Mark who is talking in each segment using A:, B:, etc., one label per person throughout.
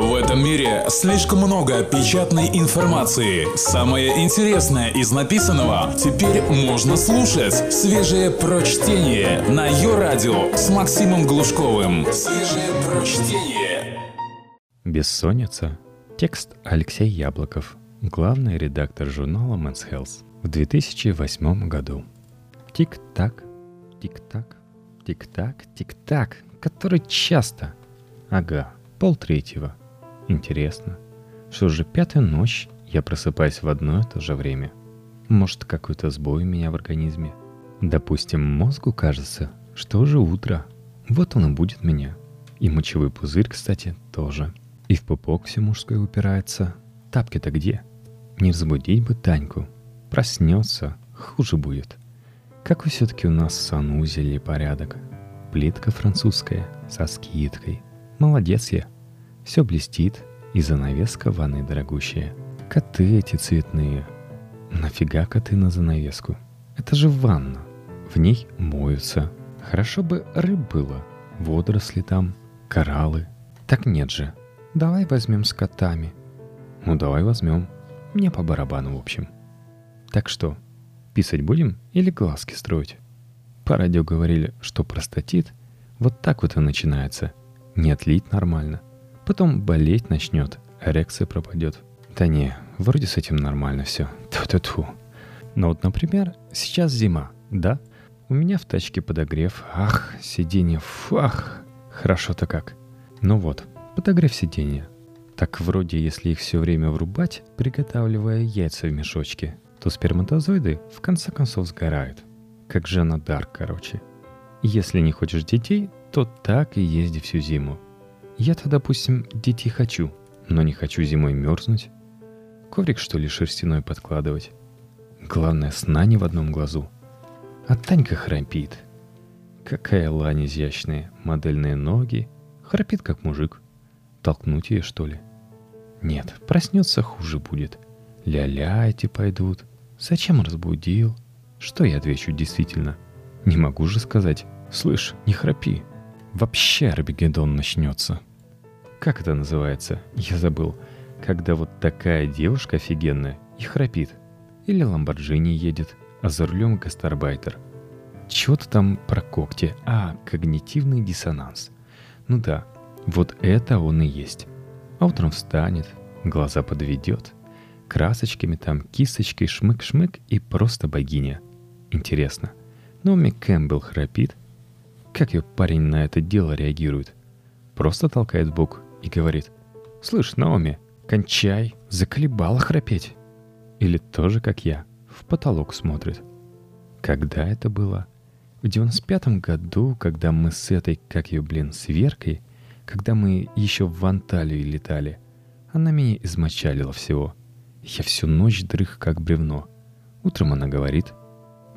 A: В этом мире слишком много печатной информации. Самое интересное из написанного теперь можно слушать. Свежее прочтение на ее радио с Максимом Глушковым. Свежее прочтение.
B: Бессонница. Текст Алексей Яблоков. Главный редактор журнала Men's Health в 2008 году. Тик-так, тик-так, тик-так, тик-так, который часто. Ага, полтретьего. Интересно, что уже пятая ночь я просыпаюсь в одно и то же время. Может, какой-то сбой у меня в организме. Допустим, мозгу кажется, что уже утро. Вот он и будет меня. И мочевой пузырь, кстати, тоже. И в пупок все мужское упирается. Тапки-то где? Не разбудить бы Таньку. Проснется, хуже будет. Какой все-таки у нас в санузеле порядок. Плитка французская, со скидкой. Молодец я. Все блестит, и занавеска в ванной дорогущая. Коты эти цветные. Нафига коты на занавеску? Это же ванна. В ней моются. Хорошо бы рыб было. Водоросли там, кораллы. Так нет же. Давай возьмем с котами. Ну давай возьмем. Мне по барабану, в общем. Так что, писать будем или глазки строить? По радио говорили, что простатит вот так вот и начинается. Не отлить нормально. Потом болеть начнет, эрекция пропадет. Да не, вроде с этим нормально все. Ту-ту-ту. Но вот, например, сейчас зима, да? У меня в тачке подогрев. Ах, сиденье, фах. Хорошо-то как. Ну вот, подогрев сиденья. Так вроде, если их все время врубать, приготавливая яйца в мешочке, то сперматозоиды в конце концов сгорают. Как Жанна Дарк, короче. Если не хочешь детей, то так и езди всю зиму. Я-то, допустим, детей хочу, но не хочу зимой мерзнуть. Коврик, что ли, шерстяной подкладывать? Главное, сна не в одном глазу. А Танька храпит. Какая лань изящная, модельные ноги. Храпит, как мужик. Толкнуть ее, что ли? Нет, проснется, хуже будет. Ля-ля эти пойдут. Зачем разбудил? Что я отвечу действительно? Не могу же сказать. Слышь, не храпи. Вообще Арбегедон начнется. Как это называется? Я забыл. Когда вот такая девушка офигенная и храпит. Или Ламборджини едет, а за рулем гастарбайтер. Чего-то там про когти. А, когнитивный диссонанс. Ну да, вот это он и есть. А утром встанет, глаза подведет. Красочками там, кисточкой шмык-шмык и просто богиня. Интересно, Номи Кэмпбелл храпит? Как ее парень на это дело реагирует? Просто толкает в бок и говорит «Слышь, Наоми, кончай, заколебала храпеть». Или тоже, как я, в потолок смотрит. Когда это было? В 95-м году, когда мы с этой, как ее, блин, с Веркой, когда мы еще в Анталию летали, она меня измочалила всего. Я всю ночь дрых, как бревно. Утром она говорит,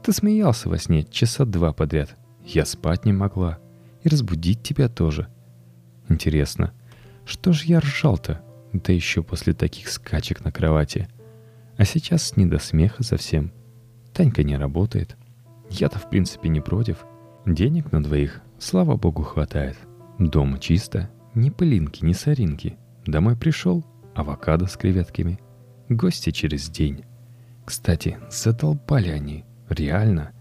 B: «Ты смеялся во сне часа два подряд. Я спать не могла. И разбудить тебя тоже. Интересно, что ж я ржал-то? Да еще после таких скачек на кровати. А сейчас не до смеха совсем. Танька не работает. Я-то в принципе не против. Денег на двоих, слава богу, хватает. Дома чисто, ни пылинки, ни соринки. Домой пришел, авокадо с креветками. Гости через день. Кстати, задолбали они. Реально.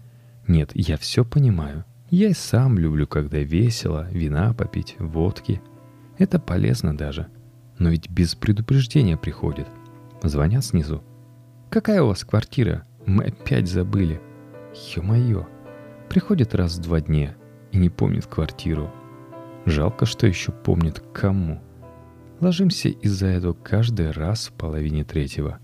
B: Нет, я все понимаю. Я и сам люблю, когда весело, вина попить, водки – это полезно даже. Но ведь без предупреждения приходит. Звонят снизу. «Какая у вас квартира? Мы опять забыли». Ё-моё. Приходит раз в два дня и не помнит квартиру. Жалко, что еще помнит кому. Ложимся из-за этого каждый раз в половине третьего.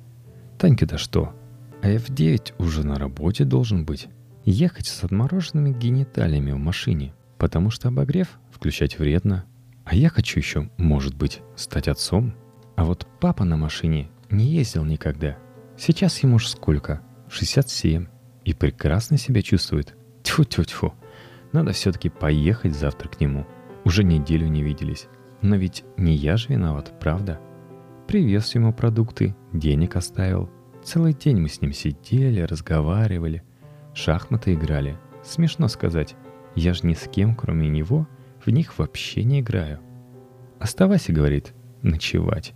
B: Танька-то что? А я в девять уже на работе должен быть. Ехать с отмороженными гениталиями в машине, потому что обогрев включать вредно, а я хочу еще, может быть, стать отцом. А вот папа на машине не ездил никогда. Сейчас ему ж сколько? 67. И прекрасно себя чувствует. Тьфу-тьфу-тьфу. Надо все-таки поехать завтра к нему. Уже неделю не виделись. Но ведь не я же виноват, правда? Привез ему продукты, денег оставил. Целый день мы с ним сидели, разговаривали, шахматы играли. Смешно сказать, я же ни с кем, кроме него, в них вообще не играю. «Оставайся», — говорит, ночевать.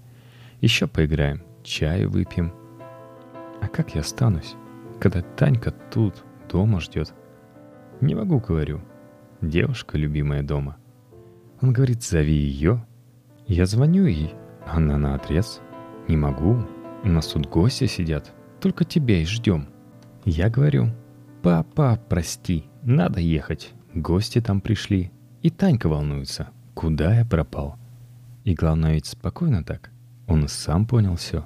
B: Еще поиграем, чаю выпьем. А как я останусь, когда Танька тут, дома ждет? Не могу, говорю. Девушка любимая дома. Он говорит, зови ее. Я звоню ей, она на отрез. Не могу, у нас тут гости сидят, только тебя и ждем. Я говорю, папа, прости, надо ехать. Гости там пришли. И Танька волнуется, куда я пропал. И главное ведь спокойно так. Он сам понял все.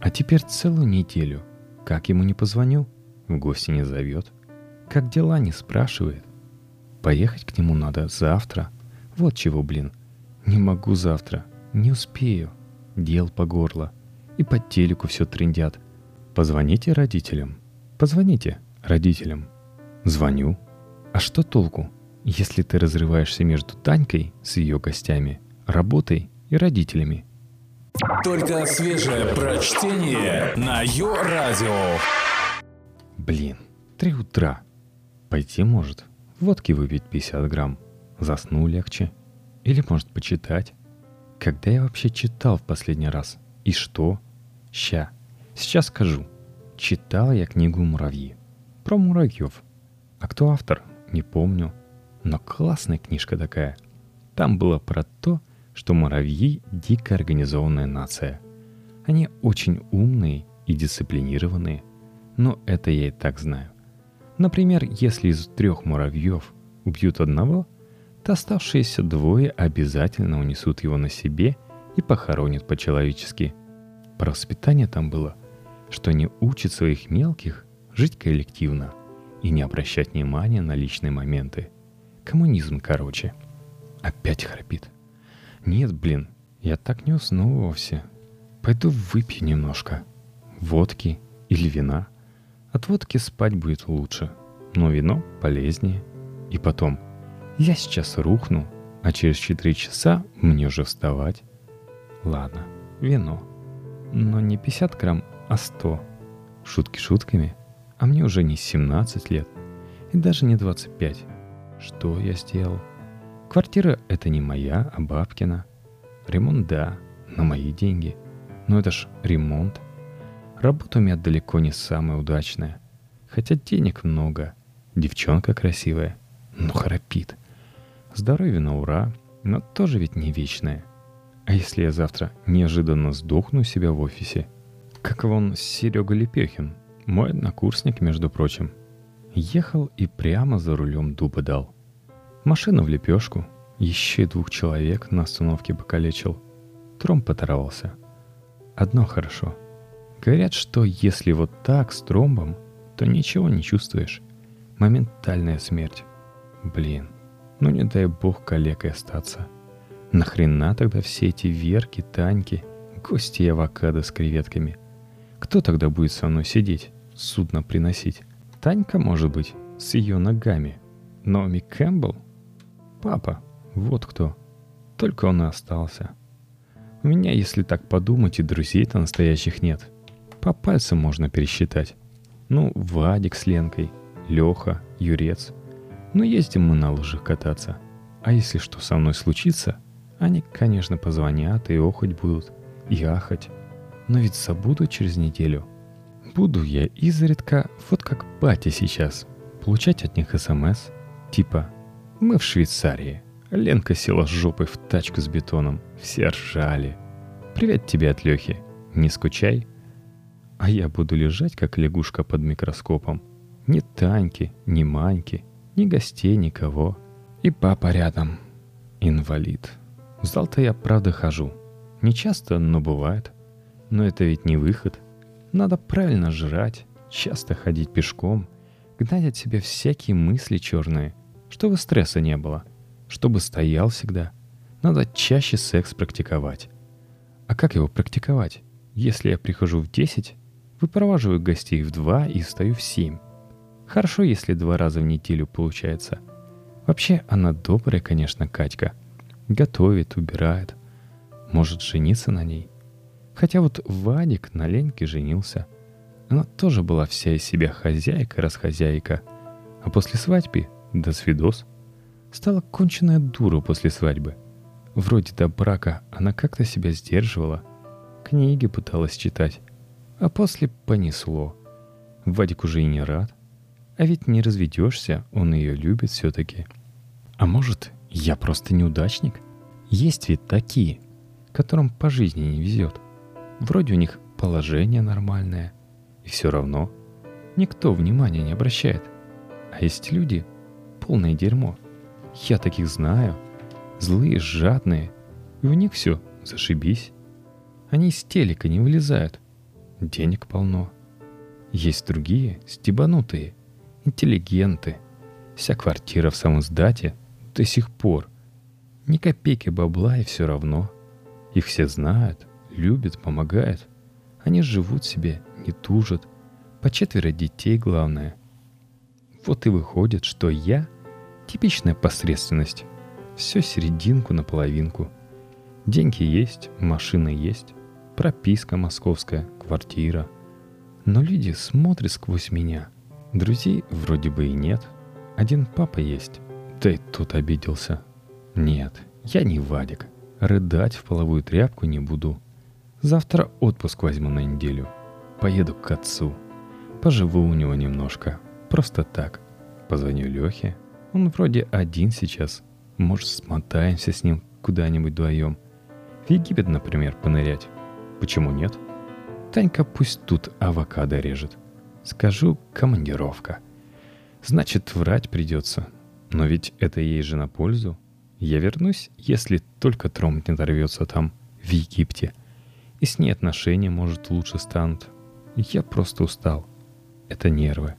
B: А теперь целую неделю. Как ему не позвоню, в гости не зовет. Как дела не спрашивает. Поехать к нему надо завтра. Вот чего, блин. Не могу завтра. Не успею. Дел по горло. И по телеку все трендят. Позвоните родителям. Позвоните родителям. Звоню. А что толку, если ты разрываешься между Танькой с ее гостями, работой и родителями?
A: Только свежее прочтение на Йо-Радио.
B: Блин, три утра. Пойти может. Водки выпить 50 грамм. Засну легче. Или может почитать. Когда я вообще читал в последний раз? И что? Ща. Сейчас скажу. Читал я книгу «Муравьи». Про муравьев. А кто автор? Не помню. Но классная книжка такая. Там было про то, что муравьи — дико организованная нация. Они очень умные и дисциплинированные. Но это я и так знаю. Например, если из трех муравьев убьют одного, то оставшиеся двое обязательно унесут его на себе и похоронят по-человечески. Про воспитание там было, что они учат своих мелких жить коллективно и не обращать внимания на личные моменты. Коммунизм, короче. Опять храпит. Нет, блин, я так не усну вовсе. Пойду выпью немножко. Водки или вина – от водки спать будет лучше, но вино полезнее. И потом, я сейчас рухну, а через 4 часа мне уже вставать. Ладно, вино. Но не 50 грамм, а 100. Шутки шутками, а мне уже не 17 лет и даже не 25. Что я сделал? Квартира — это не моя, а бабкина. Ремонт — да, на мои деньги. Но это ж ремонт — Работа у меня далеко не самая удачная. Хотя денег много. Девчонка красивая. Но храпит. Здоровье на ура, но тоже ведь не вечное. А если я завтра неожиданно сдохну себя в офисе? Как вон Серега Лепехин, мой однокурсник, между прочим. Ехал и прямо за рулем дуба дал. Машина в лепешку, еще и двух человек на остановке покалечил. Тромб оторвался. Одно хорошо — Говорят, что если вот так, с тромбом, то ничего не чувствуешь. Моментальная смерть. Блин, ну не дай бог калекой остаться. Нахрена тогда все эти верки, таньки, гости авокадо с креветками? Кто тогда будет со мной сидеть, судно приносить? Танька, может быть, с ее ногами. Но Ми Кэмпбелл? Папа, вот кто. Только он и остался. У меня, если так подумать, и друзей-то настоящих нет — по пальцам можно пересчитать. Ну, Вадик с Ленкой, Леха, Юрец. Но ездим мы на лыжах кататься. А если что со мной случится, они, конечно, позвонят и охоть будут, и ахать. Но ведь забуду через неделю. Буду я изредка, вот как батя сейчас, получать от них СМС, типа «Мы в Швейцарии». Ленка села с жопой в тачку с бетоном. Все ржали. «Привет тебе от Лехи. Не скучай, а я буду лежать, как лягушка под микроскопом. Ни Таньки, ни Маньки, ни гостей, никого. И папа рядом. Инвалид. В зал-то я правда хожу. Не часто, но бывает. Но это ведь не выход. Надо правильно жрать, часто ходить пешком, гнать от себя всякие мысли черные, чтобы стресса не было, чтобы стоял всегда. Надо чаще секс практиковать. А как его практиковать? Если я прихожу в 10, Выпроваживаю гостей в два и встаю в семь. Хорошо, если два раза в неделю получается. Вообще, она добрая, конечно, Катька. Готовит, убирает. Может жениться на ней. Хотя вот Вадик на Леньке женился. Она тоже была вся из себя хозяйка-расхозяйка. А после свадьбы, до свидос, стала конченая дура после свадьбы. Вроде до брака она как-то себя сдерживала. Книги пыталась читать. А после понесло. Вадик уже и не рад. А ведь не разведешься, он ее любит все-таки. А может, я просто неудачник? Есть ведь такие, которым по жизни не везет. Вроде у них положение нормальное, и все равно никто внимания не обращает. А есть люди, полное дерьмо. Я таких знаю. Злые, жадные. И у них все зашибись. Они из телека не вылезают. Денег полно. Есть другие, стебанутые, интеллигенты. Вся квартира в самом сдате до сих пор. Ни копейки бабла и все равно. Их все знают, любят, помогают. Они живут себе, не тужат. По четверо детей главное. Вот и выходит, что я — типичная посредственность. Все серединку на половинку. Деньги есть, машина есть, прописка московская, квартира. Но люди смотрят сквозь меня. Друзей вроде бы и нет. Один папа есть. Да и тут обиделся. Нет, я не Вадик. Рыдать в половую тряпку не буду. Завтра отпуск возьму на неделю. Поеду к отцу. Поживу у него немножко. Просто так. Позвоню Лехе. Он вроде один сейчас. Может, смотаемся с ним куда-нибудь вдвоем. В Египет, например, понырять. Почему нет? Танька пусть тут авокадо режет. Скажу командировка. Значит, врать придется. Но ведь это ей же на пользу. Я вернусь, если только Тромп не оторвется там, в Египте. И с ней отношения, может, лучше станут. Я просто устал. Это нервы.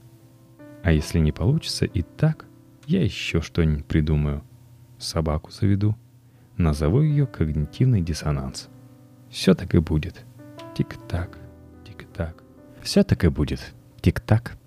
B: А если не получится и так, я еще что-нибудь придумаю. Собаку заведу. Назову ее когнитивный диссонанс. Все так и будет. Тик-так, тик-так. Все так и будет. Тик-так,